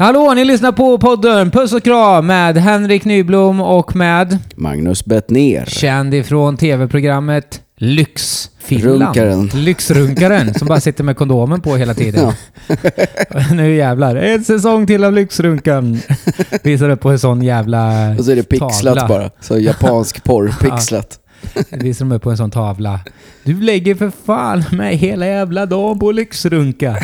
Hallå, ni lyssnar på podden Puss och kram med Henrik Nyblom och med Magnus Bettner. känd ifrån tv-programmet Lyxfillan. Runkaren. Lyxrunkaren som bara sitter med kondomen på hela tiden. nu jävlar. En säsong till av Lyxrunkaren. Visar upp på en sån jävla Och så är det pixlat tavla. bara. Så japansk porr, pixlat. Visar de upp på en sån tavla. Du lägger för fan med hela jävla dagen på lyxrunka.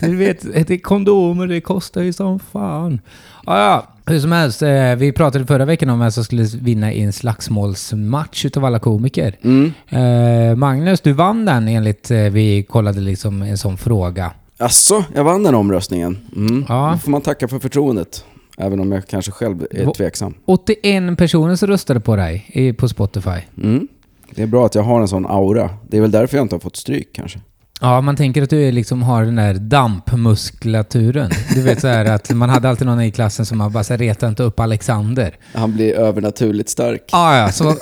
Du vet, det kondomer, det kostar ju som fan. Ja, ja. Hur som helst, eh, vi pratade förra veckan om vem som skulle vinna i en slagsmålsmatch utav alla komiker. Mm. Eh, Magnus, du vann den enligt eh, vi kollade liksom en sån fråga. Asså, jag vann den omröstningen. Mm. Ja. Då får man tacka för förtroendet. Även om jag kanske själv är tveksam. 81 personer som röstade på dig i- på Spotify. Mm. Det är bra att jag har en sån aura. Det är väl därför jag inte har fått stryk kanske. Ja, man tänker att du liksom har den där dampmuskulaturen. Du vet så här att man hade alltid någon i klassen som man bara så här, reta inte upp Alexander. Han blir övernaturligt stark. Ah, ja, så,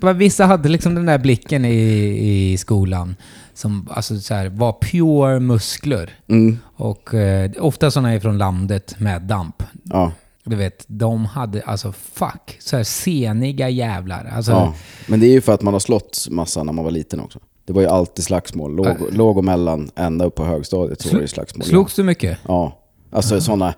så vissa hade liksom den där blicken i, i skolan som alltså så här, var pure muskler. Mm. Och eh, ofta sådana är från landet med damp. Ja. Du vet, de hade alltså fuck, så här seniga jävlar. Alltså, ja. Men det är ju för att man har slått massa när man var liten också. Det var ju alltid slagsmål. Låg, låg och mellan, ända upp på högstadiet så var det slagsmål. Slogs du mycket? Ja. Alltså sådana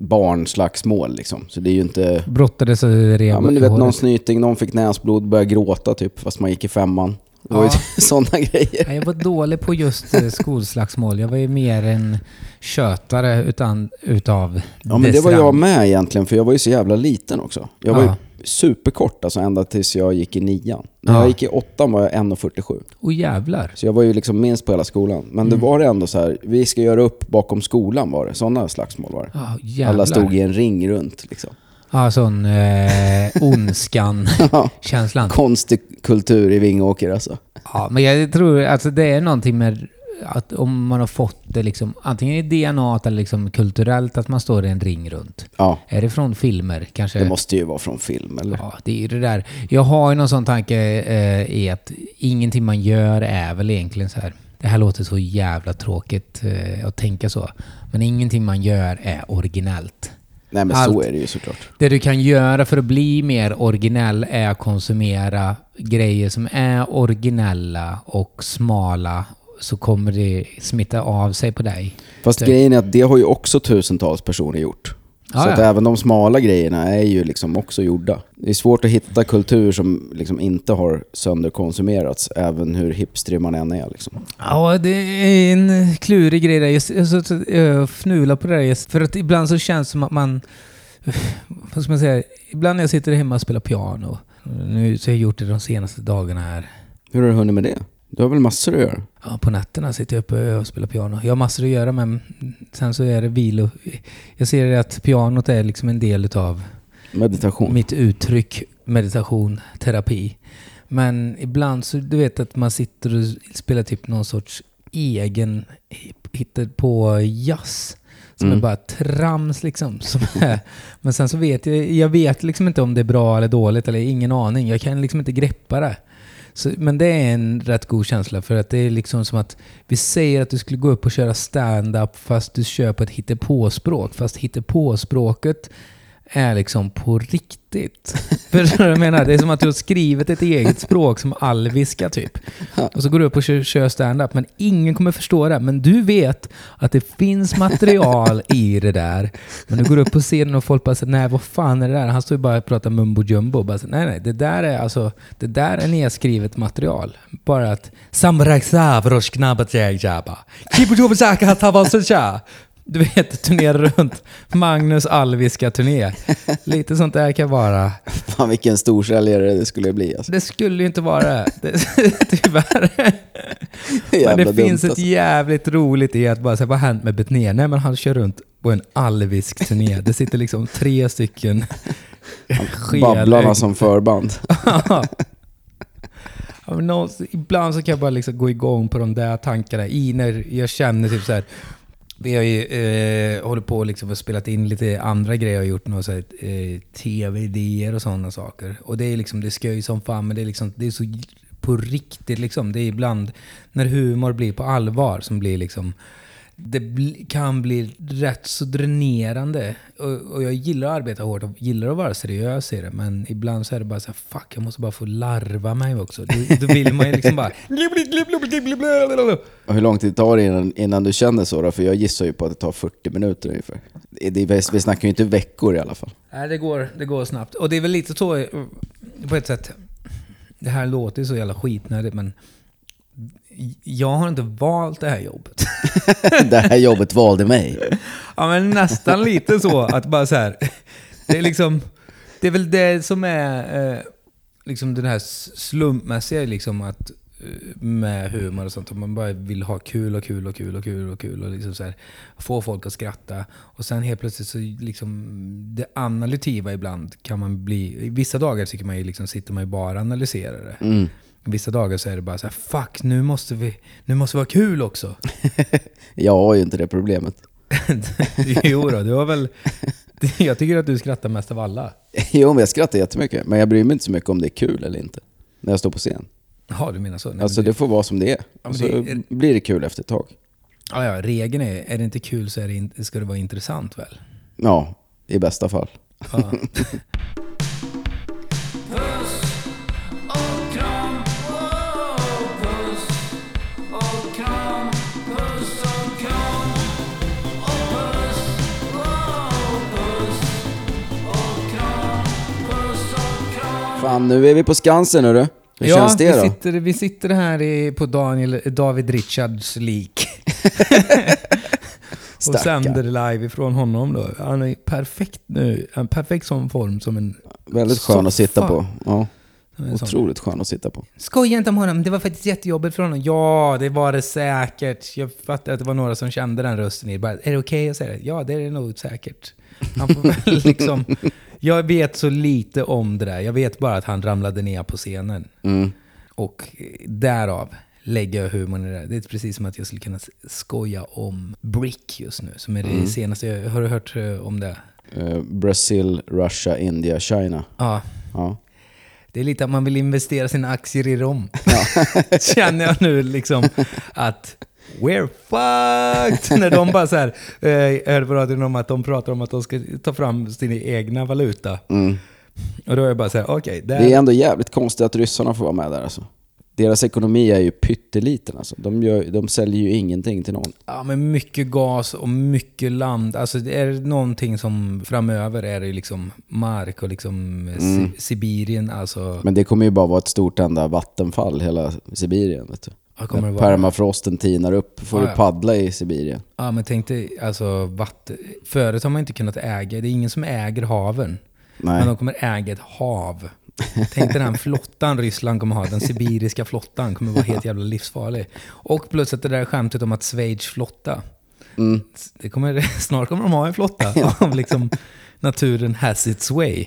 barnslagsmål liksom. Så det är ju inte... Brottades och rev Ja men du vet någon snyting, någon fick näsblod, började gråta typ fast man gick i femman. Det var Ja. ju sådana grejer. Ja, jag var dålig på just eh, skolslagsmål. Jag var ju mer en kötare utan, utav Ja men det var jag med egentligen för jag var ju så jävla liten också. Jag var Ja. ju superkort alltså ända tills jag gick i nian. När Ja. jag gick i åttan var jag 1,47. Åh jävlar. Så jag var ju liksom minst på hela skolan. Men Mm. det var det ändå så här, vi ska göra upp bakom skolan var det. Sådana slagsmål var det. Jävlar. Alla stod i en ring runt liksom. Ja, sån eh, ondskan-känslan. Konstig kultur i Vingåker alltså. Ja, men jag tror alltså det är någonting med att om man har fått det liksom antingen i DNA eller liksom kulturellt att man står i en ring runt. Ja, Är det från filmer kanske? det måste ju vara från film eller? Ja, det är ju det där. Jag har ju någon sån tanke eh, i att ingenting man gör är väl egentligen så här. Det här låter så jävla tråkigt eh, att tänka så. Men ingenting man gör är originellt. Nej men Allt. så är det ju såklart. Det du kan göra för att bli mer originell är att konsumera grejer som är originella och smala så kommer det smitta av sig på dig. Fast Det- grejen är att det har ju också tusentals personer gjort. Ja, så att ja. även de smala grejerna är ju liksom också gjorda. Det är svårt att hitta kultur som liksom inte har sönderkonsumerats, även hur hipstrig man än är. Liksom. Ja, det är en klurig grej där. Jag, jag, jag, jag fnular på det där. just För att ibland så känns det som att man... Vad ska man säga? Ibland när jag sitter hemma och spelar piano. Nu så har jag gjort det de senaste dagarna här. Hur har du hunnit med det? Du har väl massor att göra? Ja, på nätterna sitter jag uppe och spelar piano. Jag har massor att göra men sen så är det vilo. Jag ser att pianot är liksom en del utav Meditation. mitt uttryck, meditation, terapi. Men ibland så, du vet att man sitter och spelar typ någon sorts egen, hittar på jazz. Som Mm. är bara trams liksom. Som är, men sen så vet jag, jag vet liksom inte om det är bra eller dåligt eller ingen aning. Jag kan liksom inte greppa det. Så, men det är en rätt god känsla för att det är liksom som att vi säger att du skulle gå upp och köra stand-up fast du kör på ett hittepåspråk. Fast hittepåspråket är liksom på riktigt. Förstår du vad jag menar? Det är som att du har skrivit ett eget språk som alviska typ. Och så går du upp och kör, kör stand-up men ingen kommer förstå det. Men du vet att det finns material i det där. Men du går upp på scenen och folk bara säger nej vad fan är det där? Han står ju bara och pratar mumbo jumbo. Bara, nej nej, det där är alltså, det där är nedskrivet material. Bara att du vet, turnera runt. Magnus alviska turné. Lite sånt där kan vara. Fan vilken storsäljare det skulle bli alltså. Det skulle ju inte vara det. Tyvärr. Men det dumt, finns ett alltså. jävligt roligt i att bara säga, vad har hänt med Betnér? Nej men han kör runt på en alvisk turné. Det sitter liksom tre stycken Babblarna som förband. Ja, ibland så kan jag bara liksom gå igång på de där tankarna i när jag känner typ så här. Vi har ju eh, hållit på liksom och spelat in lite andra grejer. och gjort några så här, eh, tv-idéer och sådana saker. Och det är liksom, det ska ju som fan, men det är liksom, det är så på riktigt liksom. Det är ibland när humor blir på allvar som blir liksom det kan bli rätt så dränerande. Och, och, jag gillar att arbeta hårt och gillar att vara seriös i det. Men ibland så är det bara så här, fuck, jag måste bara få larva mig också. Då, då vill man ju liksom bara... Och hur lång tid tar det innan, innan du känner så då? För jag gissar ju på att det tar 40 minuter ungefär. Det, det, vi snackar ju inte veckor i alla fall. Nej, det går, det går snabbt. Och det är väl lite så på ett sätt. Det här låter ju så jävla skitnödigt men jag har inte valt det här jobbet. det här jobbet valde mig. Ja, men nästan lite så. Att bara så här, det är liksom, det är väl det som är eh, liksom den här slumpmässiga liksom att eh, med humor och sånt. Att man bara vill ha kul och kul och kul och kul och kul och liksom så här, få folk att skratta. Och sen helt plötsligt så liksom det analytiva ibland kan man bli... Vissa dagar tycker man ju liksom, sitter man ju bara och analyserar det. Mm. Vissa dagar så är det bara så här, fuck nu måste vi, nu måste vi ha kul också. jag har ju inte det problemet. jo då, du har väl... Jag tycker att du skrattar mest av alla. jo, men jag skrattar jättemycket. Men jag bryr mig inte så mycket om det är kul eller inte. När jag står på scen. Ja, du menar så? Nej, alltså det får vara som det är. Ja, så det blir det kul efter ett tag. Ja, ja, regeln är, är det inte kul så är det in, ska det vara intressant väl? Ja, i bästa fall. Ja. Fan, nu är vi på Skansen hörru. Hur ja, känns det då? Vi sitter, vi sitter här i, på Daniel, David Richards lik. och sänder live ifrån honom då. Han är perfekt nu. En perfekt sån form som en Väldigt skön att sitta på. Ja. Otroligt skön att sitta på. Skoja inte om honom, det var faktiskt jättejobbigt för honom. Ja, det var det säkert. Jag fattar att det var några som kände den rösten i. Bara, är det okej okay att säga det? Ja, det är det nog säkert. Han får väl liksom jag vet så lite om det där. Jag vet bara att han ramlade ner på scenen. Mm. Och därav lägger jag humorn i det. Det är precis som att jag skulle kunna skoja om Brick just nu, som är det mm. senaste. Har du hört eh, om det? Uh, Brasil, Russia, India, China. Ja. ja. Det är lite att man vill investera sina aktier i dem. Ja. Känner jag nu liksom att We're fucked! När de bara så här, eh, jag hörde på radion om att de pratar om att de ska ta fram sin egna valuta. Mm. Och då är jag bara så här, okej. Okay, det är ändå jävligt konstigt att ryssarna får vara med där alltså. Deras ekonomi är ju pytteliten alltså. De, gör, de säljer ju ingenting till någon. Ja, men mycket gas och mycket land. Alltså är det någonting som framöver är det liksom mark och liksom mm. Sibirien. Alltså. Men det kommer ju bara vara ett stort enda vattenfall, hela Sibirien. Vet du. När permafrosten tinar upp får ja, du paddla i Sibirien. Ja, men tänk dig, alltså vatten. Förut har man inte kunnat äga, det är ingen som äger haven. Nej. Men de kommer äga ett hav. Tänk dig den flottan Ryssland kommer ha, den sibiriska flottan kommer vara helt jävla livsfarlig. Och plus att det där skämtet om att Schweiz flotta. Mm. Det kommer, snart kommer de ha en flotta ja. liksom naturen has its way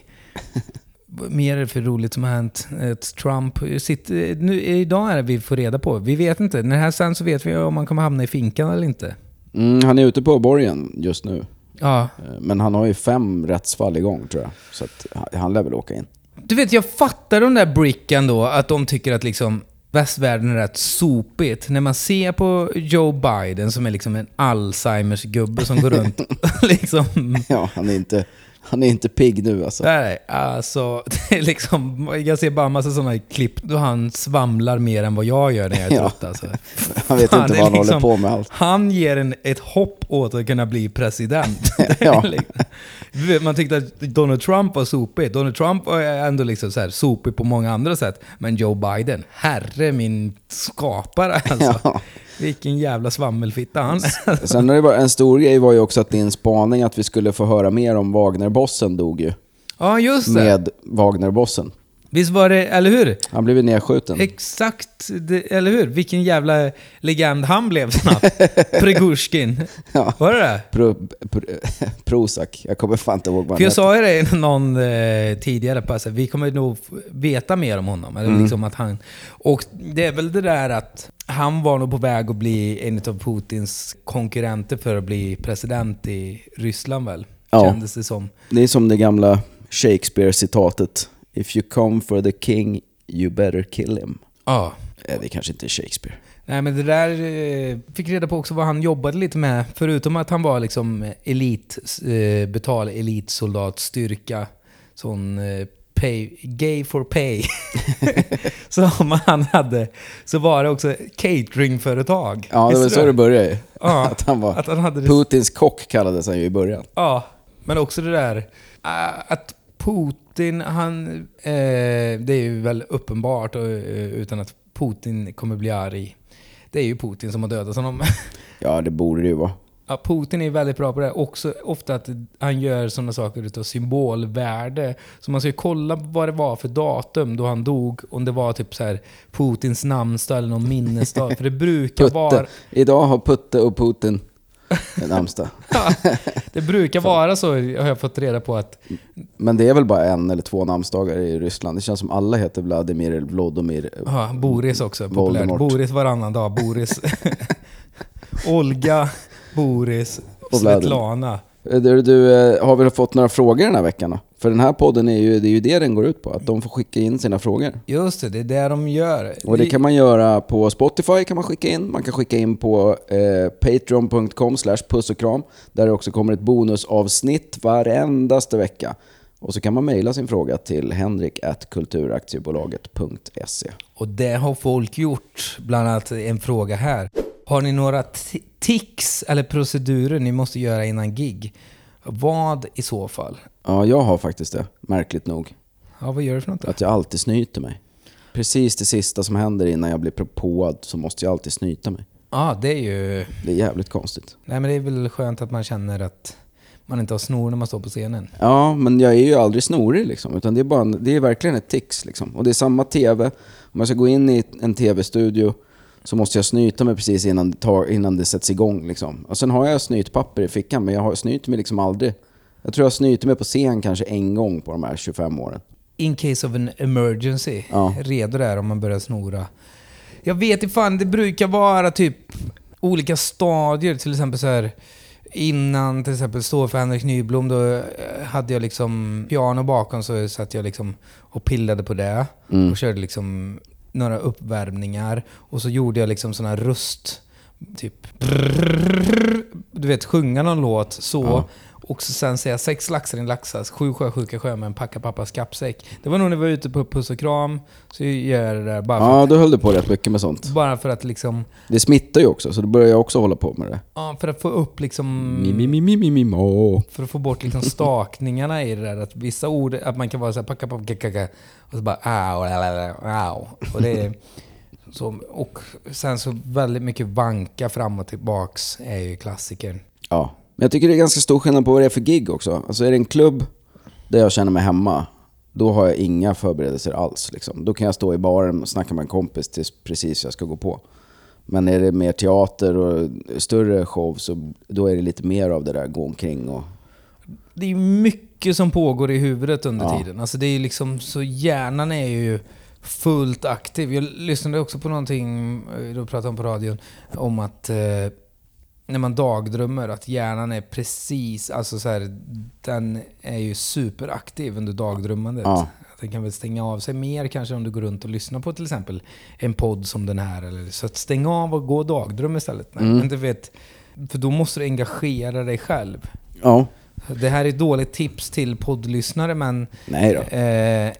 mer är det för roligt som har hänt? Trump sitter, nu, idag är det vi får reda på. Vi vet inte. När det här sen så vet vi om han kommer hamna i finkan eller inte. Mm, han är ute på borgen just nu. Ja. Eh, men han har ju fem rättsfall igång tror jag. Så han lär väl åka in. Du vet, jag fattar de där bricken då, att de tycker att liksom västvärlden är rätt sopigt. När man ser på Joe Biden som är liksom en Alzheimers gubbe som går runt liksom... Ja, han är inte han är inte pigg nu alltså. Nej, alltså, det är liksom, jag ser bara en massa sådana klipp då han svamlar mer än vad jag gör när jag är trött. Ja. Alltså. Han vet inte vad han liksom, håller på med allt. Han ger en ett hopp åt att kunna bli president. ja. Liksom- man tyckte att Donald Trump var sopig. Donald Trump var ändå liksom så här sopig på många andra sätt. Men Joe Biden, herre min skapare alltså. Ja. Vilken jävla svammelfitta han Sen är det bara, en stor grej var ju också att din spaning att vi skulle få höra mer om Wagnerbossen dog ju. Ja, just det. Med Wagnerbossen. Visst var det, eller hur? Han blev ju nedskjuten. Exakt, det, eller hur? Vilken jävla legend han blev snabbt. Pregushkin. Ja. Var det det? Pro, pro, Prozac. Jag kommer fan inte ihåg vad För jag sa ju det någon eh, tidigare, på, alltså, vi kommer nog veta mer om honom. Eller mm. liksom att han, och det är väl det där att han var nog på väg att bli en av Putins konkurrenter för att bli president i Ryssland väl? Ja. Kändes det som. Det är som det gamla Shakespeare-citatet. If you come for the king, you better kill him. Ja. Eh, det kanske inte är Shakespeare. Nej men det där eh, fick reda på också vad han jobbade lite med. Förutom att han var liksom elit, eh, betal elitsoldatstyrka. Sån eh, pay, gay for pay. som han hade. Så var det också cateringföretag. Ja, det var så det började. Ja, Att han var att han hade Putins kock kallades han ju i början. Ja, men också det där att Putin, han... Eh, det är ju väl uppenbart eh, utan att Putin kommer bli arg. Det är ju Putin som har dödat honom. Ja, det borde det ju vara. Ja, Putin är väldigt bra på det. Också ofta att han gör sådana saker utav symbolvärde. Så man ska ju kolla vad det var för datum då han dog. Om det var typ så här Putins namnsdag eller någon minnesdag. För det brukar vara... Idag har Putte och Putin namnsdag. Det brukar vara så, har jag fått reda på, att Men det är väl bara en eller två namnsdagar i Ryssland. Det känns som alla heter Vladimir eller Vlodomir. Ja, Boris också. Populärt. Voldemort. Boris varannan dag. Boris. Olga, Boris. Svetlana. Eh, Du, du, eh, har vi fått några frågor den här veckan då? För den här podden är ju, det är ju det den går ut på, att de får skicka in sina frågor. Just det, det är det de gör. Och det kan man göra på Spotify kan man skicka in, man kan skicka in på eh, patreon.com slash puss och kram, där det också kommer ett bonusavsnitt varendaste vecka. Och så kan man mejla sin fråga till henrik kulturaktiebolaget.se. Och det har folk gjort. Bland annat en fråga här. Har ni några ti- tics eller procedurer ni måste göra innan gig? Vad i så fall? Ja, jag har faktiskt det, märkligt nog. Ja, vad gör du för något då? Att jag alltid snyter mig. Precis det sista som händer innan jag blir påad så måste jag alltid snyta mig. Ja, det är ju... Det är jävligt konstigt. Nej, men det är väl skönt att man känner att man inte har snor när man står på scenen. Ja, men jag är ju aldrig snorig liksom. Utan det är, bara en, det är verkligen ett tics liksom. Och det är samma TV. Om jag ska gå in i en TV-studio så måste jag snyta mig precis innan det, tar, innan det sätts igång liksom. Och sen har jag snytpapper i fickan, men jag har snyter mig liksom aldrig. Jag tror jag snyter mig på scen kanske en gång på de här 25 åren. In case of an emergency. Ja. Redo där om man börjar snora. Jag vet inte fan, det brukar vara typ olika stadier. Till exempel så här innan till exempel stå för Henrik Nyblom, då eh, hade jag liksom piano bakom så satt jag liksom och pillade på det. Mm. Och körde liksom några uppvärmningar. Och så gjorde jag liksom sån här röst, typ du vet, sjunga någon låt så. Ja. Och så sen säga sex laxar i en laxas, sju sjösjuka sjömän, packa pappas kappsäck. Det var nog när vi var ute på Puss och Kram, så gör jag det där bara för, Ja, då höll du på rätt mycket med sånt. bara för att liksom, Det smittar ju också, så då börjar jag också hålla på med det. ja, för att få upp liksom... Mi, mi, mi, mi, mi, mi, mo. För att få bort liksom stakningarna i det där. Att vissa ord, att man kan vara såhär packa pappa kaka och så bara au, au, au. Och det är, så, och sen så väldigt mycket vanka fram och tillbaks är ju klassikern. Ja. Men jag tycker det är ganska stor skillnad på vad det är för gig också. Alltså är det en klubb där jag känner mig hemma, då har jag inga förberedelser alls. Liksom. Då kan jag stå i baren och snacka med en kompis tills precis jag ska gå på. Men är det mer teater och större show så då är det lite mer av det där gå omkring och... Det är mycket som pågår i huvudet under Ja. tiden. Alltså det är liksom så hjärnan är ju fullt aktiv. Jag lyssnade också på någonting, eh, då pratade de på radion, om att eh, när man dagdrömmer, att hjärnan är precis, alltså så här, den är ju superaktiv under dagdrömmandet. Ja. Den kan väl stänga av sig mer kanske om du går runt och lyssnar på till exempel en podd som den här. Eller, så att stänga av och gå och dagdröm istället. Nej, Mm. Men du vet, för då måste du engagera dig själv. Ja. Det här är ett dåligt tips till poddlyssnare men Nej då. eh,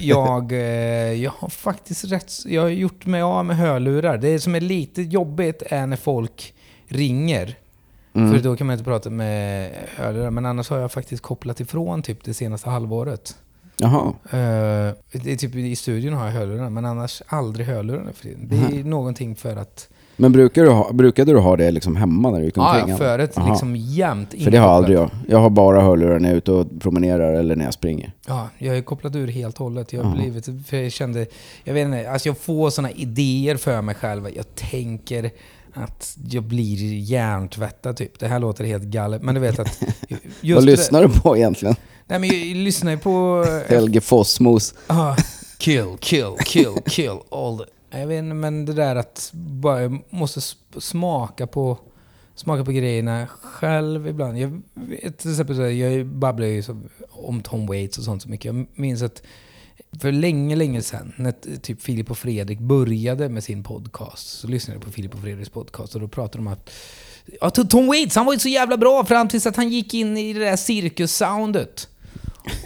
jag, eh, jag har faktiskt rätt... Jag har gjort mig av med hörlurar. Det som är lite jobbigt är när folk ringer. Mm. För då kan man inte prata med hörlurar. Men annars har jag faktiskt kopplat ifrån typ det senaste halvåret. Jaha. Det är typ I studion har jag hörlurar, men annars aldrig hörlurar. för tiden. Det är någonting för att... Men brukar du ha, brukade du ha det liksom hemma när du gick omkring? Ja, förut Aha. liksom jämt För det har aldrig jag. Jag har bara hörlurar när jag är ute och promenerar eller när jag springer. Ja, jag har kopplat ur helt och hållet. Jag har blivit, för jag kände, jag vet inte, alltså jag får sådana idéer för mig själv. Jag tänker att jag blir hjärntvättad typ. Det här låter helt galet, men du vet att... Vad det- lyssnar du på egentligen? Nej men jag, jag lyssnar ju på... Helge Fossmos. Ah, kill, kill, kill, kill, all the... Jag vet inte, men det där att bara, måste smaka på, smaka på grejerna själv ibland. Jag, vet, till exempel, jag babblar ju om Tom Waits och sånt så mycket. Jag minns att för länge, länge sedan, när typ Filip och Fredrik började med sin podcast, så lyssnade jag på Filip och Fredriks podcast och då pratade de om att ja, Tom Waits, han var ju så jävla bra fram tills att han gick in i det där cirkussoundet.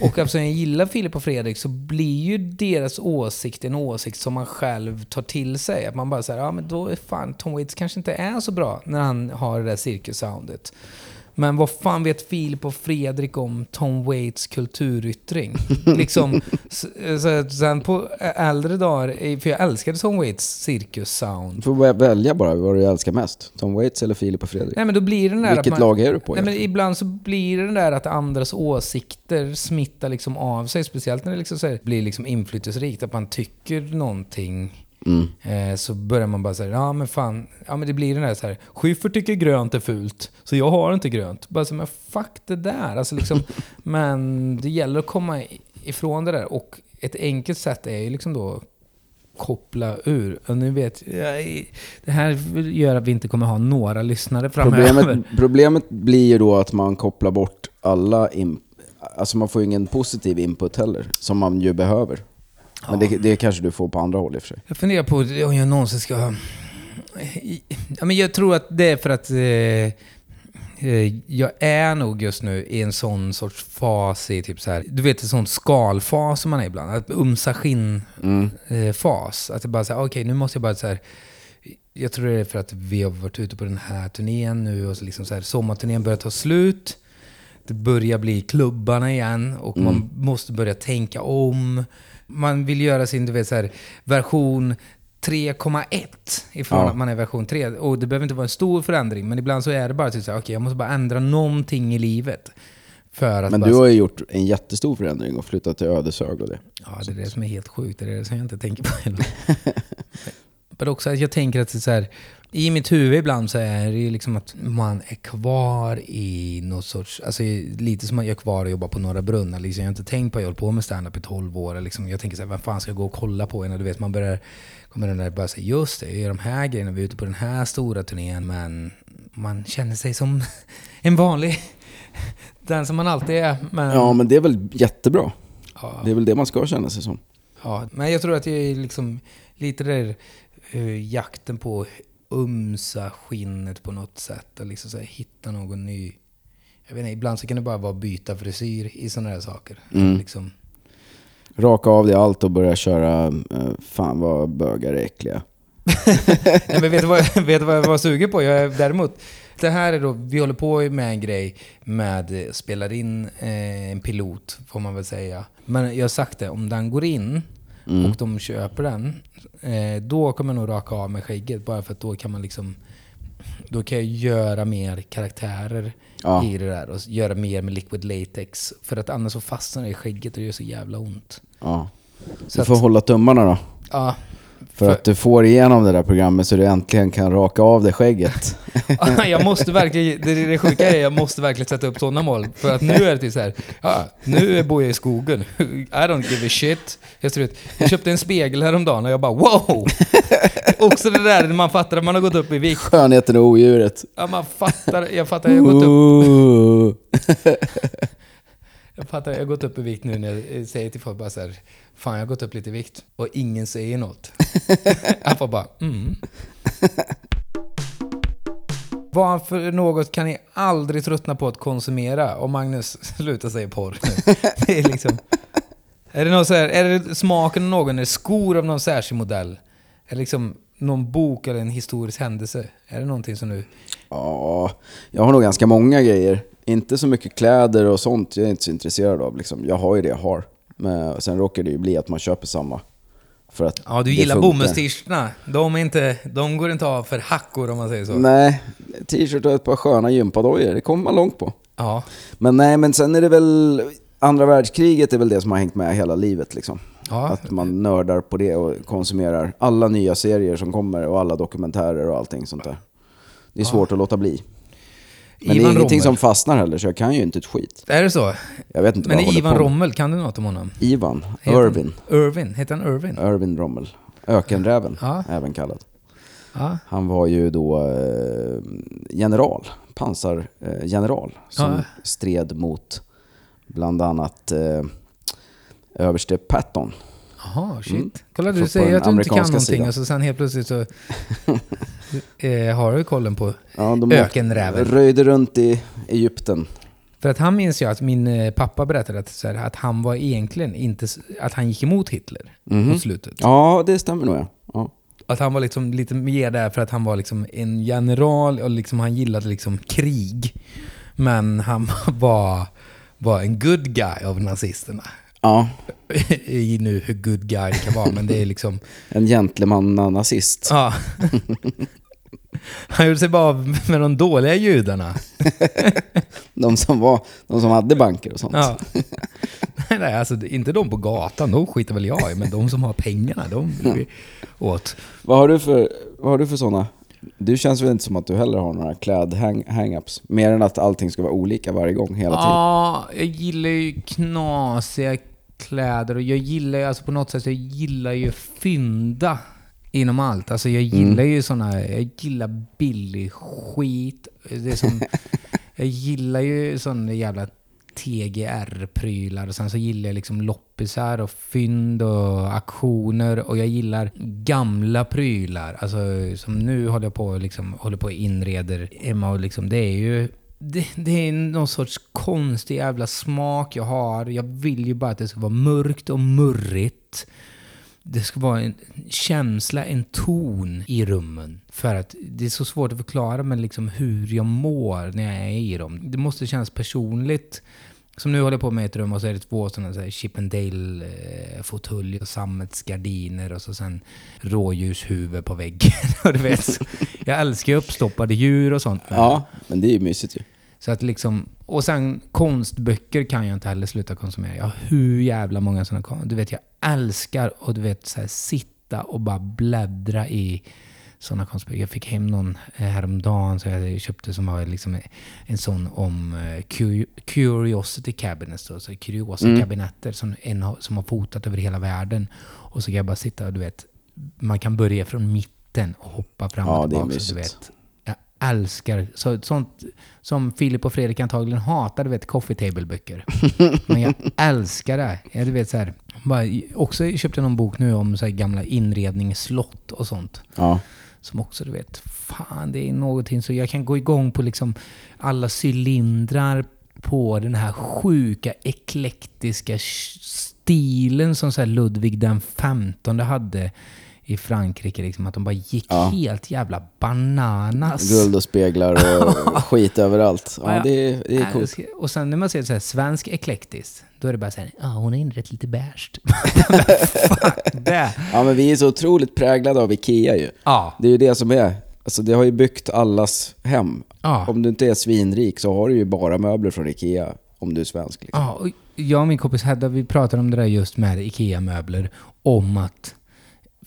Och eftersom jag gillar Filip och Fredrik så blir ju deras åsikt en åsikt som man själv tar till sig. Att man bara säger, ja men då är fan Tom Waits kanske inte är så bra när han har det där cirkussoundet. Men vad fan vet Filip och Fredrik om Tom Waits kulturyttring? liksom, så, så, sen på äldre dagar, för jag älskade Tom Waits cirkussound. Du får vä- välja bara vad du älskar mest. Tom Waits eller Filip och Fredrik? Nej men då blir den där Vilket man, lag är du på? Nej, men ibland så blir det den där att andras åsikter smittar liksom av sig. Speciellt när det liksom så här blir liksom inflytelserikt. Att man tycker någonting. Mm. Eh, så börjar man bara säga, ja men fan, ja men det blir den där så här, Schyffert tycker grönt är fult, så jag har inte grönt. Bara så, men fuck det där. Alltså liksom, men det gäller att komma ifrån det där. Och ett enkelt sätt är ju liksom då koppla ur. Och nu vet det här gör att vi inte kommer ha några lyssnare framöver. Problemet, problemet blir ju då att man kopplar bort alla... In, alltså man får ju ingen positiv input heller, som man ju behöver. Men det, det kanske du får på andra håll i och för sig. Jag funderar på om jag någonsin ska... Ja, men jag tror att det är för att eh, eh, jag är nog just nu i en sån sorts fas i typ så här, du vet en sån skalfas som man är ibland, att umsa skinn Mm. eh. Att det bara säga, okej nu måste jag bara så här. Jag tror det är för att vi har varit ute på den här turnén nu och så liksom så här, sommarturnén börjar ta slut. Det börjar bli klubbarna igen och man måste börja tänka om. Man vill göra sin, du vet så här, version 3,1 ifrån Ja. att man är version 3. Och det behöver inte vara en stor förändring, men ibland så är det bara typ så här, okej jag måste bara ändra någonting i livet. För att Men bara du har ju gjort en jättestor förändring och flyttat till Ödeshög och det. Ja, det är det som är helt sjukt. Det är det som jag inte tänker på. Men också att jag tänker att det är så här, i mitt huvud ibland så är det ju liksom att man är kvar i något sorts, alltså lite som att jag är kvar och jobbar på Norra Brunn. Liksom, jag har inte tänkt på att jag hållit på med stand-up i 12 år. Liksom, jag tänker så här, vad fan ska jag gå och kolla på du vet, man börjar, kommer den där bara säga just det, jag gör de här grejerna, vi är ute på den här stora turnén, men man känner sig som en vanlig, den som man alltid är. Men, Ja, men det är väl jättebra. ja. Det är väl det man ska känna sig som. Ja, men jag tror att det är liksom lite där eh, jakten på umsa skinnet på något sätt och liksom så här, hitta någon ny... Jag vet inte, ibland så kan det bara vara byta frisyr i sådana här saker. Mm. Liksom, Raka av dig allt och börja köra, eh, fan vad bögar är äckliga. Nej, men vet du, vad, vet du vad jag var sugen på? Jag är, däremot, det här är då, vi håller på med en grej med, eh, spelar in eh, en pilot, får man väl säga. Men jag har sagt det, om den går in Mm. och de köper den, eh, då kommer jag nog raka av med skägget. Bara för att då kan man liksom, då kan jag göra mer karaktärer Ja. i det där och göra mer med liquid latex. För att annars så fastnar det i skägget och det gör så jävla ont. Ja. Så Du får att, hålla tummarna då. ja, För, För- att du får igenom det där programmet så du äntligen kan raka av dig skägget. jag måste verkligen, det, det sjuka är jag måste verkligen sätta upp sådana mål. För att nu är det typ så här, ja, nu bor jag i skogen. I don't give a shit. Jag, ser ut, jag köpte en spegel häromdagen och jag bara wow! Också det där när man fattar att man har gått upp i vikt. Skönheten och odjuret. Ja, man fattar, jag fattar, jag har gått upp, fattar, jag har gått upp i vikt nu när jag säger till folk bara så här, fan jag har gått upp lite i vikt. Och ingen säger något. Jag får bara, mm. Vad för något kan ni aldrig tröttna på att konsumera? Och Magnus, sluta säga porr nu. Det är liksom... Är det, något så här, är det smaken av någon? Är det skor av någon särskild modell? Är det liksom någon bok eller en historisk händelse? Är det någonting som du... Ja, jag har nog ganska många grejer. Inte så mycket kläder och sånt, jag är inte så intresserad av. Liksom. Jag har ju det jag har. Men sen råkar det ju bli att man köper samma. För att Ja, du gillar funkar. bomullst-t-shirtarna. De, är inte, de går inte av för hackor om man säger så. Nej, t-shirt och ett par sköna gympadojor, det kommer man långt på. Ja. Men nej, men sen är det väl... Andra världskriget är väl det som har hängt med hela livet liksom. ja. Att man nördar på det och konsumerar alla nya serier som kommer och alla dokumentärer och allting sånt där. Det är svårt att låta bli. Men det är Ivan ingenting Rommel. som fastnar heller, så jag kan ju inte ett skit. Är det så? Jag vet inte Men vad jag håller Ivan på med. Rommel, kan du något om honom? Ivan, Heter Irvin. Irvin, heter han Irvin? Irvin Rommel. Ökenräven, Ja. även kallad. Ja. Han var ju då eh, general, pansargeneral, eh, general, som Ja. stred mot bland annat eh, överste Patton. Jaha, shit. Mm. Kolla, du säger att du inte kan någonting sidan. och så sen helt plötsligt så eh, har du kollen på Ja, de ökenräven. röjde runt i Egypten. För att han minns jag att min eh, pappa berättade att, så här, att han var egentligen inte, att han gick emot Hitler Mhm. på slutet. Ja, det stämmer nog ja. ja. Att han var liksom lite mer där för att han var liksom en general och liksom han gillade liksom krig. Men han var, var en good guy av nazisterna. Ja, I nu hur good guy det kan vara, men det är liksom... en gentleman-nazist. Ja. Han gjorde sig bara av med de dåliga judarna. De som, var, de som hade banker och sånt. Ja. Nej, alltså inte de på gatan, de skiter väl jag i, men de som har pengarna, de blir åt. Vad har du för, vad har du för sådana? Du känns väl inte som att du heller har några kläd-hang-ups? Mer än att allting ska vara olika varje gång, hela tiden. Ja, jag gillar ju knasiga kläder och jag gillar ju, alltså på något sätt, jag gillar ju fynda inom allt. Alltså jag gillar ju såna, jag gillar billig skit. Det är som, jag gillar ju såna jävla TGR-prylar och sen så gillar jag liksom loppisar och fynd och aktioner och jag gillar gamla prylar. Alltså som nu håller jag på liksom, håller på och inreder Emma och liksom, det är ju det, det är någon sorts konstig jävla smak jag har. Jag vill ju bara att det ska vara mörkt och murrigt. Det ska vara en känsla, en ton i rummen. För att det är så svårt att förklara men liksom hur jag mår när jag är i dem. Det måste kännas personligt. Som nu håller på med ett rum och så är det två sådana så här Chippendale-fåtölj och sammetsgardiner och så sen rådjurshuvud på väggen. och du vet, jag älskar ju uppstoppade djur och sånt. Ja, men det är ju mysigt ju. Så att liksom, och sen konstböcker kan jag inte heller sluta konsumera. Jag har hur jävla många sådana Du vet, jag älskar att du vet, så här, sitta och bara bläddra i sådana konstböcker. Jag fick hem någon eh, häromdagen så jag köpte som var liksom en sån om eh, cu- Curiosity Cabinets, då, så kuriosa-kabinetter som, en som har fotat över hela världen. Och så kan jag bara sitta och du vet, man kan börja från mitten och hoppa fram Ja, och det är tillbaka. så Du vet, jag älskar så, sånt som Filip och Fredrik antagligen hatar, du vet, coffee table-böcker. Men jag älskar det. Jag, du vet, så här, bara, också köpte någon bok nu om så gamla inredningsslott och sånt. Ja. Som också, du vet, fan det är någonting så jag kan gå igång på liksom alla cylindrar på den här sjuka eklektiska stilen som så här Ludvig den 15 hade i Frankrike. Liksom, att de bara gick Ja. helt jävla bananas. Guld och speglar och skit överallt. Ja, Ja, det är, det är coolt. Och sen när man ser så här, svensk eklektiskt, då är det bara så här, ja hon har inrett lite det! Ja, men vi är så otroligt präglade av Ikea ju. Ja, Det är ju det som är. Alltså det har ju byggt allas hem. ja. Om du inte är svinrik så har du ju bara möbler från Ikea om du är svensk. Liksom. Ja, och jag och min kompis Hedda, vi pratade om det där just med IKEA-möbler. Om att,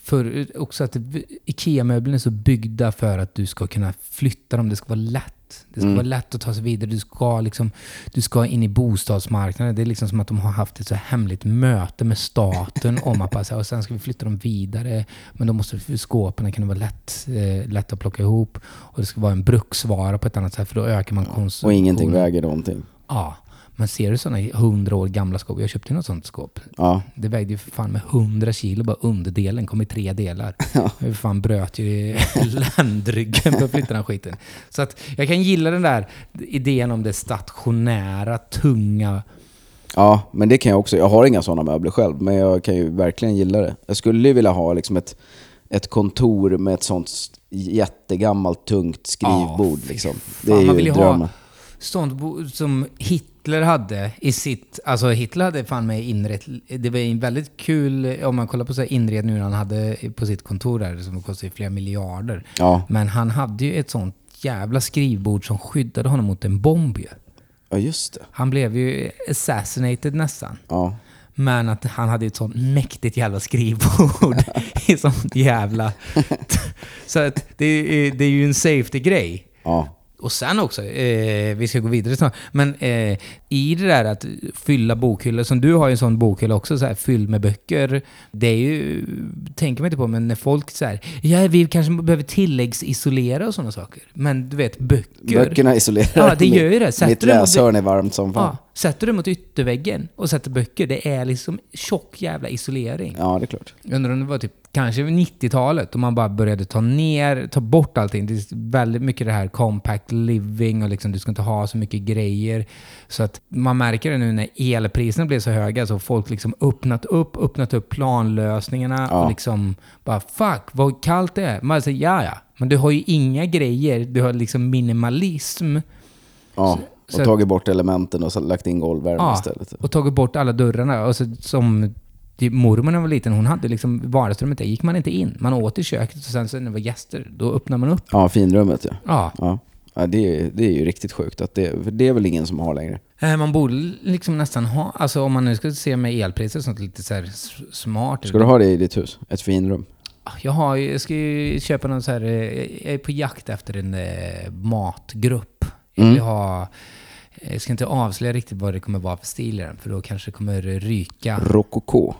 för också att IKEA-möblerna är så byggda för att du ska kunna flytta dem. Det ska vara lätt. Det ska Mm. vara lätt att ta sig vidare. Du ska, liksom, du ska in i bostadsmarknaden. Det är liksom som att de har haft ett så hemligt möte med staten om att här, och sen ska vi flytta dem vidare. Men då måste skåpen kunna vara lätt, eh, lätt att plocka ihop. Och det ska vara en bruksvara på ett annat sätt för då ökar man konsumtionen. Och ingenting väger någonting. Ja, men ser du sådana hundra år gamla skåp? Jag köpte något sånt skåp. Ja, Det vägde ju för fan med 100 kilo, bara underdelen kom i tre delar. Jag för fan bröt ju ländryggen för att flytta den skiten. Så att jag kan gilla den där idén om det stationära, tunga. ja, men det kan jag också. Jag har inga sådana möbler själv, men jag kan ju verkligen gilla det. Jag skulle ju vilja ha liksom ett, ett kontor med ett sånt jättegammalt tungt skrivbord. Ja, liksom. Det fan, är man ju vill ju ha- drömmen. Sånt bo- som Hitler hade i sitt... Alltså Hitler hade fan med inrett... Det var en väldigt kul, om man kollar på så här inredningen han hade på sitt kontor där, som kostade flera miljarder. Ja. Men han hade ju ett sånt jävla skrivbord som skyddade honom mot en bomb ju. ja, just det. Han blev ju assassinated nästan. Ja. Men att han hade ett sånt mäktigt jävla skrivbord i sånt jävla... Så att det är, det är ju en safety-grej. Ja. Och sen också, eh, vi ska gå vidare snart, men eh, i det där att fylla bokhyllor, som du har ju en sån bokhylla också, så här, fylld med böcker. Det är ju, tänker man inte på, men när folk så här, ja vi kanske behöver tilläggsisolera och sådana saker. Men du vet, böcker. Böckerna isolerar. Ja, det gör ju det. Sätter Mitt läshörn är varmt som fan. Ja, sätter du mot ytterväggen och sätter böcker, det är liksom tjock jävla isolering. Ja, det är klart. Jag undrar om det var typ kanske 90-talet, då man bara började ta ner, ta bort allting. Det är väldigt mycket det här compact living och liksom, du ska inte ha så mycket grejer. Så att man märker det nu när elpriserna blev så höga, så folk liksom öppnat upp, öppnat upp planlösningarna Ja. och liksom bara fuck vad kallt det är. Man säger ja ja, men du har ju inga grejer, du har liksom minimalism. Ja, så och tagit bort elementen och så lagt in golvvärme Ja, istället. och tagit bort alla dörrarna. Och så, som typ mormor när jag var liten, hon hade liksom vardagsrummet där gick man inte in. Man åt i köket och sen så när det var gäster, då öppnade man upp. Ja, finrummet ja. Ja. ja. ja det, är, det är ju riktigt sjukt. Att det, för det är väl ingen som har längre. Eh, Man borde liksom nästan ha, alltså om man nu ska se med elpriser och sånt lite så smart. Ska du ha det i ditt hus? Ett finrum? Jag, har, jag ska ju köpa någon så här, eh, jag är på jakt efter en eh, matgrupp. Jag vill Mm. ha, jag ska inte avslöja riktigt vad det kommer vara för stil i den, för då kanske det kommer ryka. Rokoko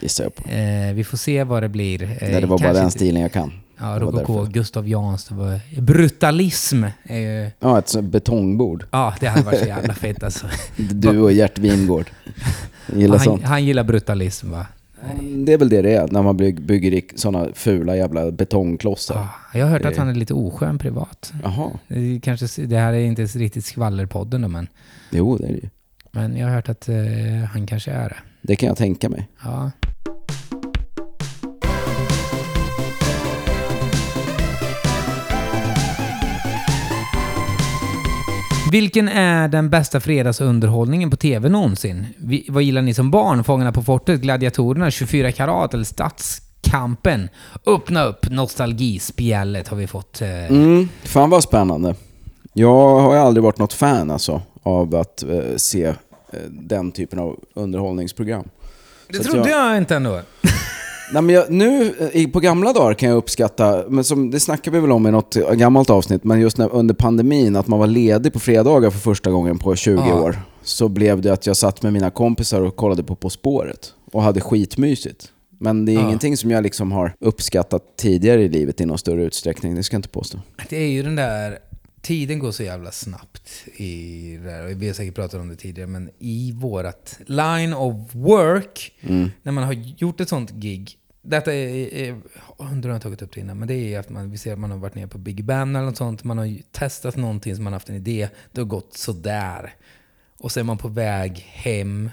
gissar jag på. Eh, vi får se vad det blir. Eh, Nej, det var bara den inte- stilen jag kan. Ja, rokoko. Gustav Jans, brutalism. Är ju, Ja, ett betongbord. ja, det hade varit så jävla fett alltså. Du och Gert Wingård. Gillar Han, sånt. han gillar brutalism va? Det är väl det det är, när man bygger, sådana fula jävla betongklossar. Ja, jag har hört att han är lite oskön privat. Jaha. Det, kanske, det här är inte riktigt skvallerpodden men, Jo, det är det ju. men jag har hört att eh, han kanske är det. Det kan jag tänka mig. Ja. Vilken är den bästa fredagsunderhållningen på TV någonsin? Vi, vad gillar ni som barn? Fångarna på fortet, Gladiatorerna, 24 karat eller Stadskampen? Öppna upp nostalgispjället har vi fått. Eh, Mm, fan vad spännande. Jag har aldrig varit något fan alltså, av att eh, se den typen av underhållningsprogram. det så trodde jag... inte ändå. Nej, men jag, nu eh, på gamla dagar kan jag uppskatta, men som, det snackar vi väl om i något gammalt avsnitt, men just när, under pandemin, att man var ledig på fredagar för första gången på 20 Ja. år. Så blev det att jag satt med mina kompisar och kollade på På spåret. Och hade skitmysigt. Men det är Ja. ingenting som jag liksom har uppskattat tidigare i livet i någon större utsträckning, det ska jag inte påstå. Det är ju den där... Tiden går så jävla snabbt i det. Och Vi har säkert pratat om det tidigare, men i vårat line of work, Mm. när man har gjort ett sånt gig. Detta är, är undrar om jag har tagit upp det innan, men det är att man, vi ser att man har varit nere på Big Ben eller något sånt. Man har testat någonting som man haft en idé. Det har gått sådär. Och så är man på väg hem.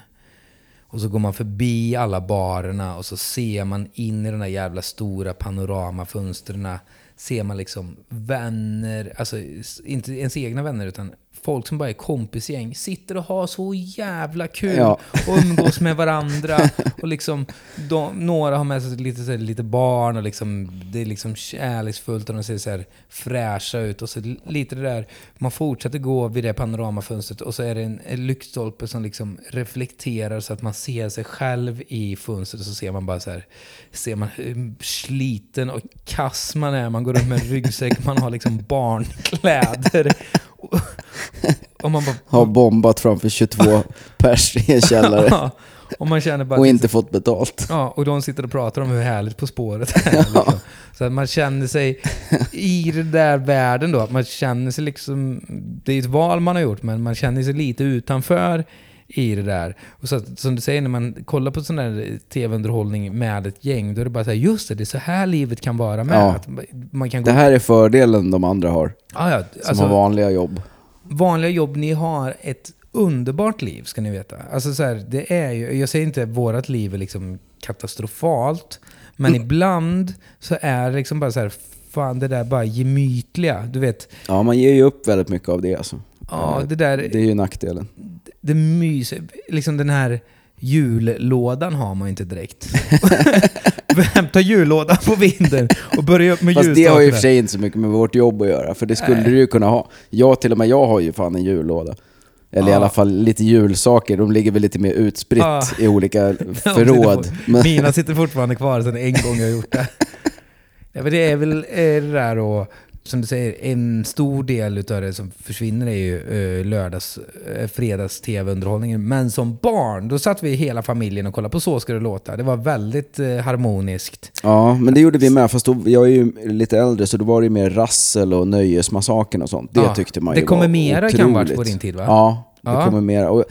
Och så går man förbi alla barerna och så ser man in i de där jävla stora panoramafönstren. Ser man liksom vänner, alltså inte ens egna vänner utan folk som bara är kompisgäng. Sitter och har så jävla kul Ja. och umgås med varandra. Och liksom, de, några har med sig lite, så här, lite barn och liksom, det är liksom kärleksfullt och de ser så här fräscha ut. Och så lite det där, man fortsätter gå vid det panoramafönstret och så är det en, en lyktstolpe som liksom reflekterar så att man ser sig själv i fönstret och så ser man bara så här, ser man hur sliten och kass man är. Man går runt med en ryggsäck, man har liksom barnkläder. Och man bara... Har bombat framför 22 pers i en källare och man känner bara... och inte fått betalt. Ja, och de sitter och pratar om hur härligt På spåret är. Liksom. Så att man känner sig i den där världen då, att man känner sig liksom... Det är ett val man har gjort, men man känner sig lite utanför i det där. Och så som du säger, när man kollar på sån där tv-underhållning med ett gäng, då är det bara så här, just det, det är så här livet kan vara med. Ja. Att man kan gå... Det här är fördelen de andra har, ja, ja, som alltså, har vanliga jobb. vanliga jobb, ni har ett underbart liv ska ni veta. Alltså så här, det är ju, jag säger inte att vårt liv är liksom katastrofalt, men Mm. ibland så är det liksom bara så här, fan det där bara gemytliga. Du vet, Ja, man ger ju upp väldigt mycket av det alltså. Ja Eh, det där, Det är ju nackdelen. det mys, liksom den här jullådan har man inte direkt. Hämta jullådan på vinden och börja upp med Fast det har ju i och för ljusstakarna. sig inte så mycket med vårt jobb att göra, för det skulle Nej. du ju kunna ha. Jag, till och med jag har ju fan en jullåda. Eller i Ja. alla fall lite julsaker, de ligger väl lite mer utspritt Ja. i olika förråd. Men, Mina sitter fortfarande kvar sedan en gång jag gjort det. Ja, men det är väl det där och som du säger, en stor del utav det som försvinner är ju uh, lördags, uh, fredags tv-underhållningen. Men som barn, då satt vi hela familjen och kollade på Så ska det låta. Det var väldigt uh, harmoniskt. Ja, men det gjorde vi med. Fast då, jag är ju lite äldre så då var det ju mer rassel och nöjesmassakern och sånt. Det Ja, tyckte man det ju kommer var mera kan varit på din tid, va? Ja, det Ja. kommer mer. Och,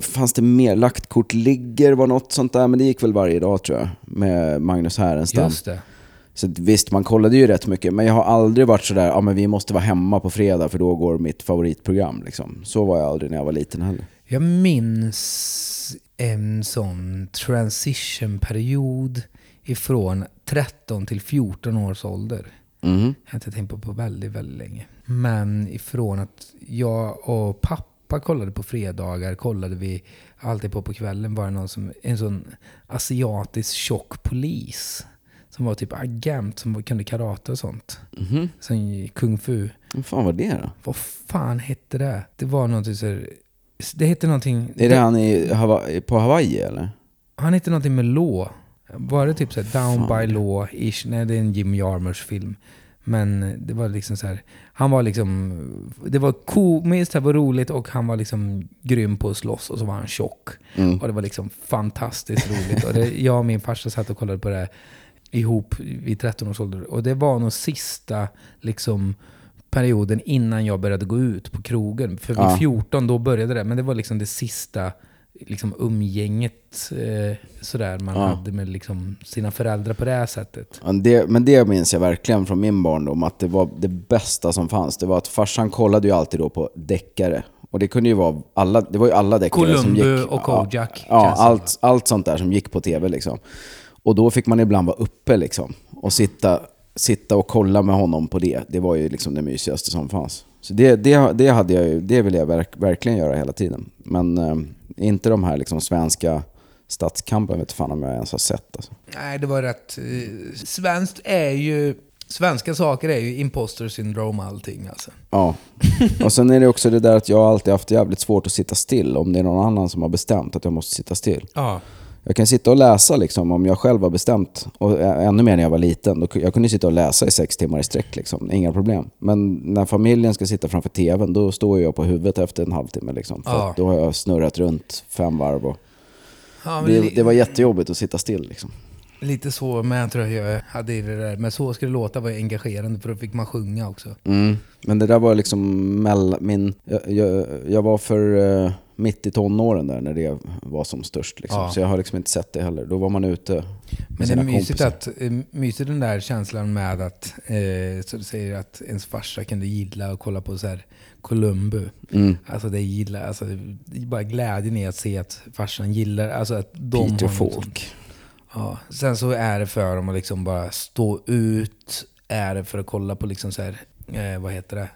fanns det mer? Lagt kort ligger var något sånt där, men det gick väl varje dag tror jag. Med Magnus Härenstam. Just det. Så visst, man kollade ju rätt mycket. Men jag har aldrig varit sådär, ja men vi måste vara hemma på fredag för då går mitt favoritprogram. Liksom. Så var jag aldrig när jag var liten heller. Jag minns en sån transition-period ifrån 13 till 14 års ålder. Mhm. Jag har inte tänkt på på väldigt, väldigt länge. Men ifrån att jag och pappa kollade på fredagar, kollade vi alltid på på kvällen var det någon som, en sån asiatisk tjock polis. Som var typ agent, som kunde karate och sånt. Mhm. Som kung fu. Vad fan var det då? Vad fan hette det? Det var någonting så här- Det hette någonting... Är det han i Hawaii, på Hawaii eller? Han hette någonting med law. Var det typ så här Down Fan. by law-ish? Nej, det är en Jim Jarmers film. Men det var liksom så här. Han var liksom... Det var komiskt, det var roligt och han var liksom grym på att slåss och så var han tjock. Mm. Och det var liksom fantastiskt roligt. Och det, jag och min farsa satt och kollade på det ihop vid 13 års ålder. Och det var nog sista liksom perioden innan jag började gå ut på krogen. För vid Ja. 14 då började det. Men det var liksom det sista liksom umgänget eh, sådär man Ja. hade med liksom sina föräldrar på det här sättet. Ja, det, men det minns jag verkligen från min barndom, att det var det bästa som fanns. Det var att farsan kollade ju alltid då på deckare. Och det kunde ju vara alla, det var ju alla deckare som gick. Columbo och Kojak. Ja, ja allt, allt sånt där som gick på tv liksom. Och då fick man ibland vara uppe liksom. Och sitta, sitta och kolla med honom på det. Det var ju liksom det mysigaste som fanns. Så det, det, det, hade jag ju, det vill jag verk, verkligen göra hela tiden. Men eh, inte de här liksom svenska stadskampen vet fan om jag ens har sett. Alltså. Nej, det var rätt... Eh, svenskt är ju... Svenska saker är ju imposter syndrome allting alltså. Ja. Och sen är det också det där att jag alltid haft jävligt svårt att sitta still om det är någon annan som har bestämt att jag måste sitta still. Ja. Jag kan sitta och läsa liksom, om jag själv har bestämt, och ännu mer när jag var liten. Då, jag kunde sitta och läsa i sex timmar i sträck, liksom. inga problem. Men när familjen ska sitta framför tvn, då står jag på huvudet efter en halvtimme. Liksom, för Ja. då har jag snurrat runt fem varv. Och ja det, det var jättejobbigt att sitta still. Liksom. Lite så, men jag tror jag hade i det där. Men så ska det låta var engagerande för då fick man sjunga också. Mm. Men det där var liksom mellan min... Jag, jag, jag var för eh, mitt i tonåren där när det var som störst. Liksom. Ja. Så jag har liksom inte sett det heller. Då var man ute med Men det är sina kompisar. att, eh, mysigt den där känslan med att, eh, så du säger att ens farsa kunde gilla att kolla på så här Columbo. Mm. Alltså det gillar, alltså det är bara glädjen i att se att farsan gillar, alltså att de Peter. Falk. Ja. Sen så är det för dem att liksom bara stå ut, är det för att kolla på liksom så här, eh, vad heter det?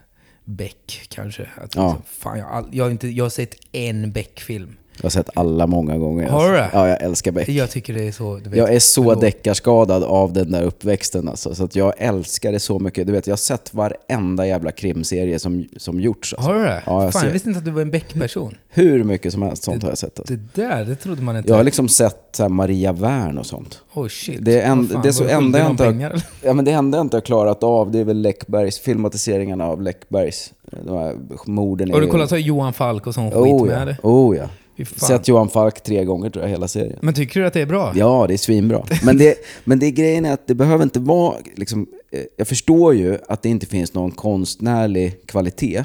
Beck kanske. Att Ja. liksom, fan, jag, all, jag, har inte, jag har sett en Beck-film. Jag har sett alla många gånger. Har du det? Ja, jag älskar Beck. Jag tycker det är så... Du vet, Jag är så deckarskadad av den där uppväxten alltså, så att jag älskar det så mycket. Du vet, jag har sett varenda jävla krimserie som, som gjorts. Alltså. Har du det? Ja, jag Fan, ser. jag visste inte att du var en Beck-person. Hur mycket som helst sånt har jag sett. Alltså. Det där, det trodde man inte. Jag har liksom sett här, Maria Wern och sånt. Oh shit. Det är en- fan, det är så enda jag inte har-? Ja, men det enda jag inte har klarat av det är väl Läckbergs, filmatiseringarna av Läckbergs. De här morden. Har du kollat så Johan Falk och sån skit Oh med ja, det? oh ja. Sett Johan Falk tre gånger tror jag, hela serien. Men tycker du att det är bra? Ja, det är svinbra. Men det, men det grejen är att det behöver inte vara... Liksom, eh, jag förstår ju att det inte finns någon konstnärlig kvalitet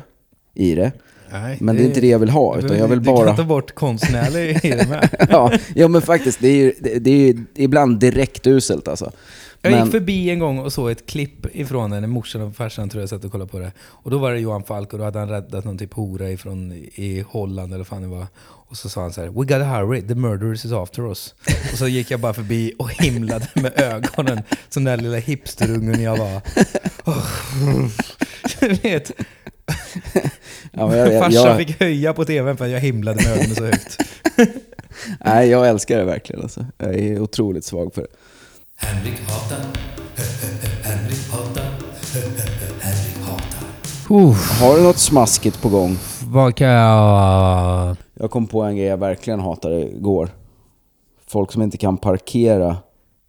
i det. Nej, Men det är inte det jag vill ha, utan jag vill Du bara... kan ta bort konstnärlig i det med. ja, ja, men faktiskt. Det är ju det, är ju ibland direkt uselt alltså. Jag Men, gick förbi en gång och såg ett klipp ifrån när morsan och farsan tror jag satt och kollade på det. Och då var det Johan Falk och då hade han räddat någon typ hora ifrån i Holland eller vad fan det var. Och så sa han så här: We gotta hurry, the murderers is after us. och så gick jag bara förbi och himlade med ögonen, som den där lilla hipsterungen jag var. Du vet, ja, men jag, jag, farsan jag, fick höja på tvn för att jag himlade med ögonen så högt. nej, jag älskar det verkligen alltså. Jag är otroligt svag för det. Henrik hatar, Henrik hatar, Henrik hatar. Har du något smaskigt på gång? vad kan jag... Jag kom på en grej jag verkligen hatade igår. Folk som inte kan parkera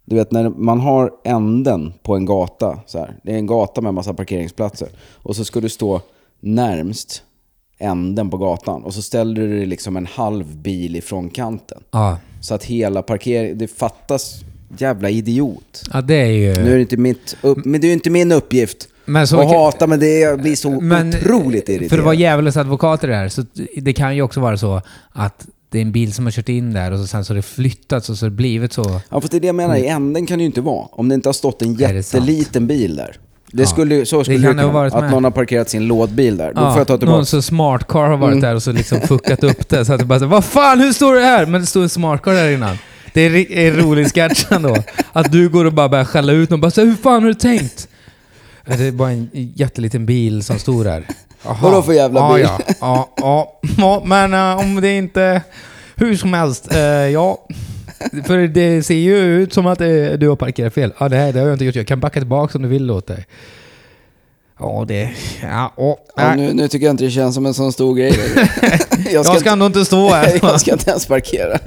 Du vet när man har änden på en gata, så här. det är en gata med en massa parkeringsplatser. Och så ska du stå närmst änden på gatan och så ställer du dig liksom en halv bil ifrån kanten. Ja. Så att hela parkeringen, det fattas jävla idiot. ja, det är ju... Nu är det inte, mitt upp, men det är inte min uppgift Men så- att hata, men det är, blir så Men otroligt irriterad. För att vara djävulens advokat i det här, så det kan ju också vara så att det är en bil som har kört in där och så sen så har det flyttats och så har det blivit så. Ja, för det är det jag menar, i änden kan det ju inte vara. Om det inte har stått en jätteliten bil där. Det Ja. skulle, så skulle Det kan kunna ha varit Att med. någon har parkerat sin lådbil där. Då Ja, får jag ta tillbaka. någon så smart car har varit Mm. där och så liksom fuckat upp det. Så att det bara så, vad fan, hur står det här? Men det står en smart car där innan. Det är en rolig sketch ändå. Att du går och bara börjar skälla ut någon. Bara så, hur fan har du tänkt? Det är bara en jätteliten bil som står där. Vadå för jävla ja, bil? Ja, ja, ja, ja, men eh, om det inte... Hur som helst, eh, ja. För det ser ju ut som att eh, du har parkerat fel. Ja, det här det har jag inte gjort. Jag kan backa tillbaka om du vill åt dig. Ja, det... Ja, åh, Ja, nu, nu tycker jag inte det känns som en sån stor grej. jag, jag ska inte, ändå inte stå här. jag ska inte ens parkera.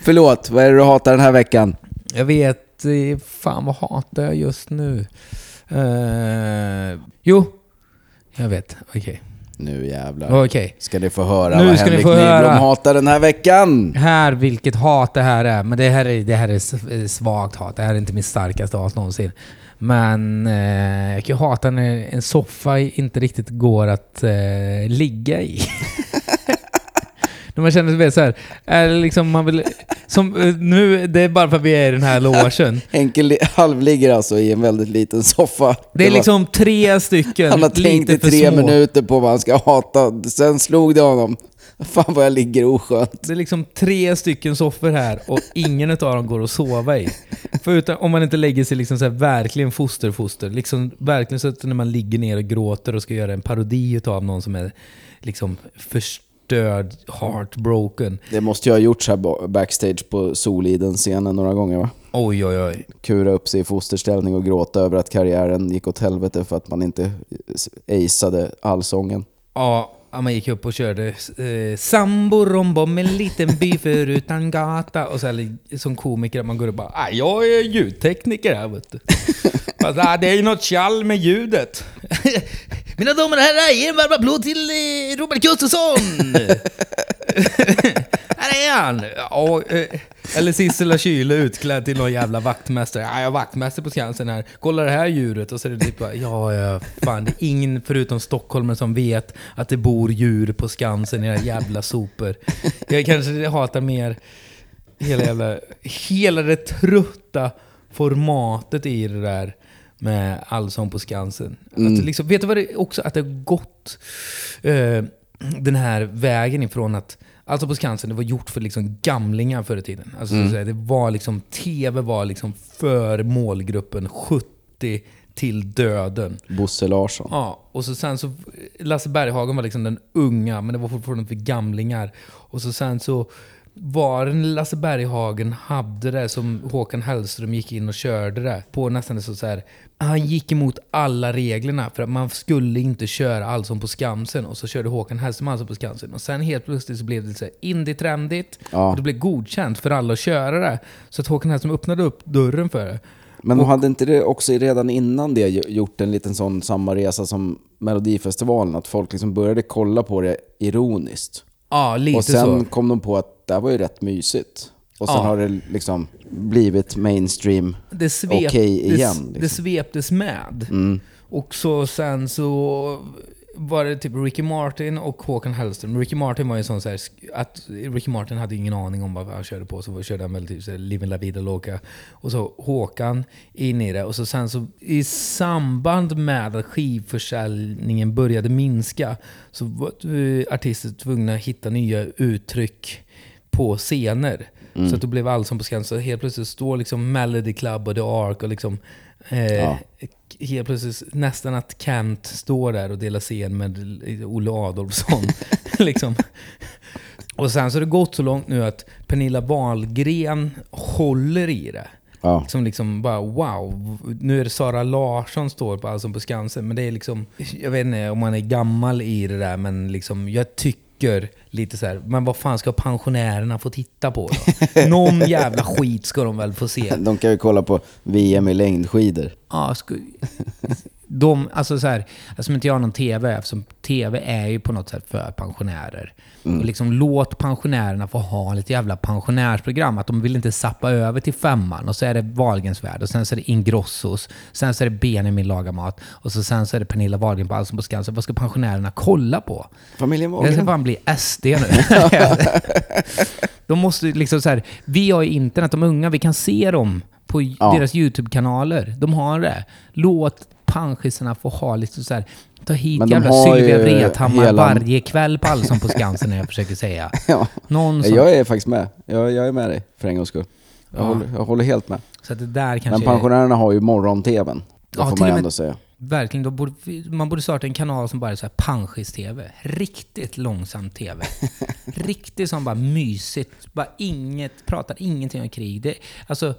Förlåt, vad är det du hatar den här veckan? Jag vet... Fan vad hatar jag just nu? Eh, jo, jag vet. Okej. Nu jävlar. Okej. Ska ni få höra Nu vad ska Henrik Nyblom hatar den här veckan? Här, vilket hat det här är. Men det här är, det här är eh, svagt hat. Det här är inte mitt starkaste hat någonsin. Men eh, jag kan ju hata när en soffa inte riktigt går att eh, ligga i. när man känner sig så här, är det liksom man vill... Som eh, nu, det är bara för att vi är i den här logen. Henke li- halvligger alltså i en väldigt liten soffa. Det är var- liksom tre stycken, Han har tänkt i tre små. minuter på vad han ska hata. Sen slog det honom. Fan vad jag ligger oskönt. Det är liksom tre stycken soffor här och ingen av dem går att sova i. Förutom om man inte lägger sig liksom så här verkligen foster-foster. Liksom verkligen så att när man ligger ner och gråter och ska göra en parodi av någon som är liksom förstörd, heartbroken. Det måste jag ha gjort så här ba- backstage på Soliden-scenen några gånger va? Oj, oj, oj. Kura upp sig i fosterställning och gråta över att karriären gick åt helvete för att man inte aceade allsången. Ja, man gick upp och körde eh, Sambo rombo med en liten by förutan gata. Och så här, som komiker, man går och bara ah, jag är ljudtekniker här vet du. Fast, ah, det är ju något tjall med ljudet. Mina damer och herrar, ge en varm applåd till eh, Robert Gustafsson! här är han! Ja, eh, eller Sissela Kyle utklädd till någon jävla vaktmästare. Ja, jag är vaktmästare på Skansen här. Kolla det här djuret. Och så är det typ bara, ja, ja, fan. Det är ingen förutom stockholmare som vet att det bor djur på Skansen i era jävla sopor. Jag kanske hatar mer hela jävla... Hela det trötta formatet i det där med Allsång på Skansen. Att liksom, vet du vad det är också? Att det har gått eh, den här vägen ifrån att Alltså på Skansen, det var gjort för liksom gamlingar förr i tiden. Alltså, så att säga, det var liksom, TV var liksom för målgruppen 70 till döden. Bosse Larsson. Ja, och så sen så... Lasse Berghagen var liksom den unga, men det var fortfarande för gamlingar. Och så sen så var Lasse Berghagen hade det som Håkan Hellström gick in och körde det på nästan så, så här. Han gick emot alla reglerna för att man skulle inte köra Allsång på Skansen och så körde Håkan Hellström Allsång på Skansen. Och sen helt plötsligt så blev det så indie-trendigt Ja. och det blev godkänt för alla att köra det. Så att Håkan Hellström öppnade upp dörren för det. Men hade inte det också redan innan det gjort en liten sån samma resa som Melodifestivalen? Att folk liksom började kolla på det ironiskt. Ja, lite och sen så. kom de på att det här var ju rätt mysigt. Och sen Ja. har det liksom blivit mainstream det, svep, okej igen. det, liksom. det sveptes med. Mm. Och så sen så var det typ Ricky Martin och Håkan Hellström. Ricky Martin var ju en sån så här, att Ricky Martin hade ingen aning om vad han körde på, så körde han väl typ så här, Living La Vida Loca. Och så Håkan in i det. Och så sen så i samband med att skivförsäljningen började minska så var artister tvungna att hitta nya uttryck på scener. Mm. Så att då blev Allsång på Skansen. Så helt plötsligt står liksom Melody Club och The Ark och liksom... Eh, Ja. Helt plötsligt nästan att Kent står där och delar scen med Olle Adolfsson. liksom. Och sen så har det gått så långt nu att Pernilla Wahlgren håller i det. Ja. Som liksom bara wow, nu är det Sara Larsson står på Allsång på Skansen. Men det är liksom, jag vet inte om man är gammal i det där, men liksom, jag tycker tycker lite så här, men vad fan ska pensionärerna få titta på då? Någon jävla skit ska de väl få se. De kan ju kolla på VM i längdskidor. Ja, sku... De, alltså så här, eftersom inte jag har någon TV, eftersom TV är ju på något sätt för pensionärer. Och liksom låt pensionärerna få ha lite jävla pensionärsprogram. Att de vill inte sappa över till femman och så är det Wahlgrens värld och sen så är det Ingrossos. Sen så är det Benjamin lagar mat och så sen så är det Pernilla Wahlgren på Allsång på Skansen. Vad ska pensionärerna kolla på? Familjen Jag ska Wahlgren. fan bli SD nu. de måste liksom så här, vi har ju internet, de unga, vi kan se dem på Ja. deras YouTube-kanaler. De har det. Låt panschisarna få ha lite så här, ta hit Men jävla Sylvia Vrethammar hela- varje kväll på Allsång på Skansen när jag försöker säga. Ja. Någon som, Jag är faktiskt med. Jag, jag är med dig för en gångs skull. Jag, Ja. håller, jag håller helt med. så att det där Men kanske... pensionärerna har ju morgon-tvn. Det Ja, får man ändå säga. Verkligen, då borde, man borde starta en kanal som bara är panschis-tv. Riktigt långsam tv. Riktigt som bara mysigt. Bara inget, pratar ingenting om krig. Det, alltså,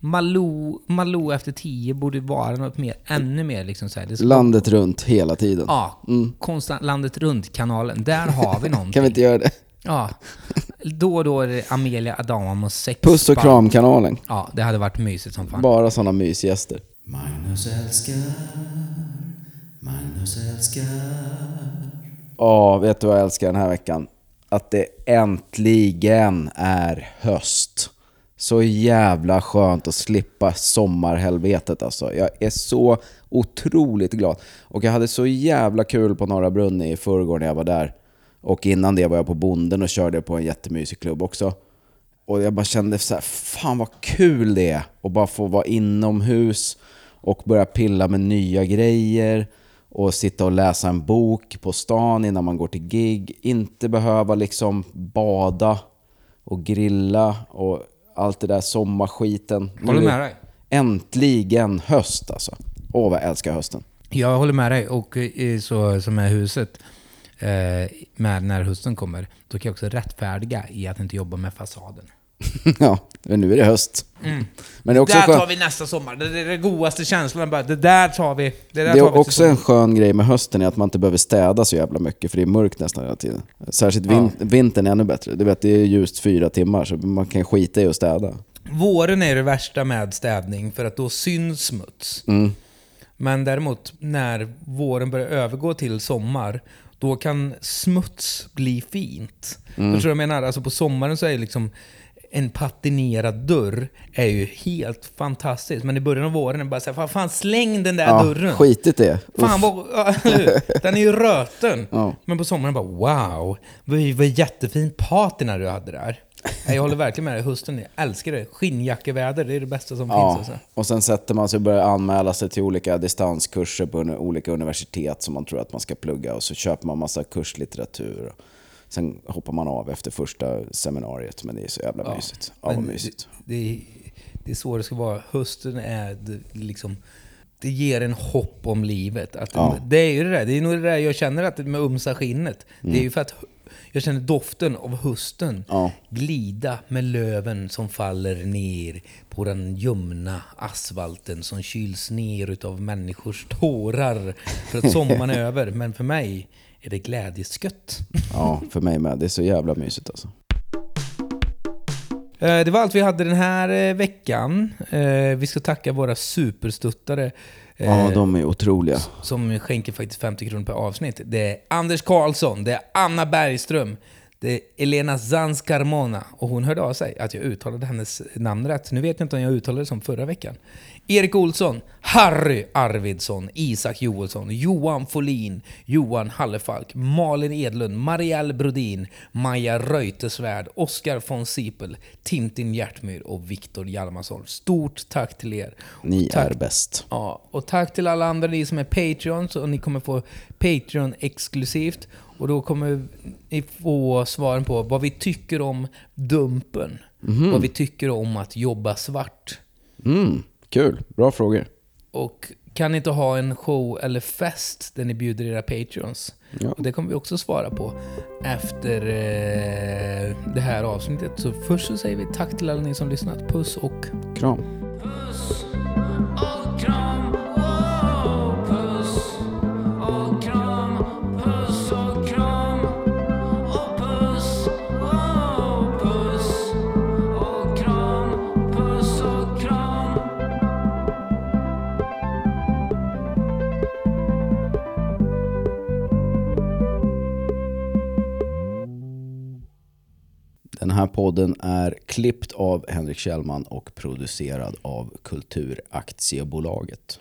Malou, Malou efter tio borde vara något mer, ännu mer liksom så här. Landet runt hela tiden. Ja, konstant landet runt-kanalen. Där har vi någonting. Kan vi inte göra det? Ja. Då och då är det Amelia Adamo och sex Puss och kram-kanalen. Ja, det hade varit mysigt som fan. Bara sådana mysgäster. Magnus älskar, Magnus älskar. Ja, vet du vad jag älskar den här veckan? Att det äntligen är höst. Så jävla skönt att slippa sommarhelvetet alltså. Jag är så otroligt glad. Och jag hade så jävla kul på Norra Brunn i förrgår när jag var där. Och innan det var jag på Bonden och körde på en jättemysig klubb också. Och jag bara kände så här, fan vad kul det är att bara få vara inomhus och börja pilla med nya grejer och sitta och läsa en bok på stan innan man går till gig. Inte behöva liksom bada och grilla och allt det där sommarskiten. Håller med dig. Äntligen höst alltså. Åh vad jag älskar hösten. Jag håller med dig. Och så som är huset, eh, med när hösten kommer, då kan jag också rättfärdiga i att inte jobba med fasaden. ja, men nu är det höst. Men det är också, där skön, tar vi nästa sommar. Det är den godaste känslan. Bara, det där tar vi. Det, där det tar vi är också en skön grej med hösten är att man inte behöver städa så jävla mycket för det är mörkt nästan hela tiden. Särskilt vin- vintern är ännu bättre. Du vet, det är ljust fyra timmar så man kan skita i att städa. Våren är det värsta med städning, för att då syns smuts. Mm. Men däremot, när våren börjar övergå till sommar, då kan smuts bli fint. Mm. Förstår du vad jag menar? Alltså på sommaren så är det liksom en patinerad dörr är ju helt fantastiskt. Men i början av våren är det bara såhär, fan, släng den där Ja, dörren. skitigt det. Fan vad? Den är ju röten. Ja. Men på sommaren bara wow, vad, vad jättefin patina du hade där. Jag håller verkligen med dig. Hösten, jag älskar det. Skinnjackeväder, det är det bästa som Ja, finns. Alltså. och sen sätter man sig och börjar anmäla sig till olika distanskurser på olika universitet som man tror att man ska plugga och så köper man massa kurslitteratur. Sen hoppar man av efter första seminariet, men det är så jävla mysigt. Ja, vad mysigt. Det, det, är- det är så det ska vara. Hösten är det, liksom... Det ger en hopp om livet. Att Ja. Det är ju det där. Det är nog det där jag känner att med umsa skinnet. Det är ju för att jag känner doften av hösten Ja. glida med löven som faller ner på den ljumna asfalten som kyls ner utav människors tårar för att sommaren är över. Men för mig är det glädjeskött. Ja, för mig med. Det är så jävla mysigt alltså. Eh, Det var allt vi hade den här eh, veckan. Eh, Vi ska tacka våra superstuttare Ja, de är otroliga. som skänker faktiskt 50 kronor per avsnitt. Det är Anders Karlsson, det är Anna Bergström, det är Elena Zanz Carmona och hon hörde av sig att jag uttalade hennes namn rätt. Nu vet jag inte om jag uttalade det som förra veckan. Erik Olsson, Harry Arvidsson, Isak Joelsson, Johan Folin, Johan Hallefalk, Malin Edlund, Marielle Brodin, Maja Reuterswärd, Oskar von Sipel, Tintin Hjärtmyr och Viktor Hjalmarsson. Stort tack till er. Ni tack är bäst. Ja, och tack till alla andra ni som är Patreons och ni kommer få Patreon exklusivt. Och då kommer ni få svaren på vad vi tycker om Dumpen. Vad vi tycker om att jobba svart. Mm, kul. Bra frågor. Och kan ni inte ha en show eller fest där ni bjuder era Patreons? Ja. Och det kommer vi också svara på efter eh, det här avsnittet. Så först så säger vi tack till alla ni som lyssnat. Puss och Kram. Puss Den här podden är klippt av Henrik Kjellman och producerad av Kulturaktiebolaget.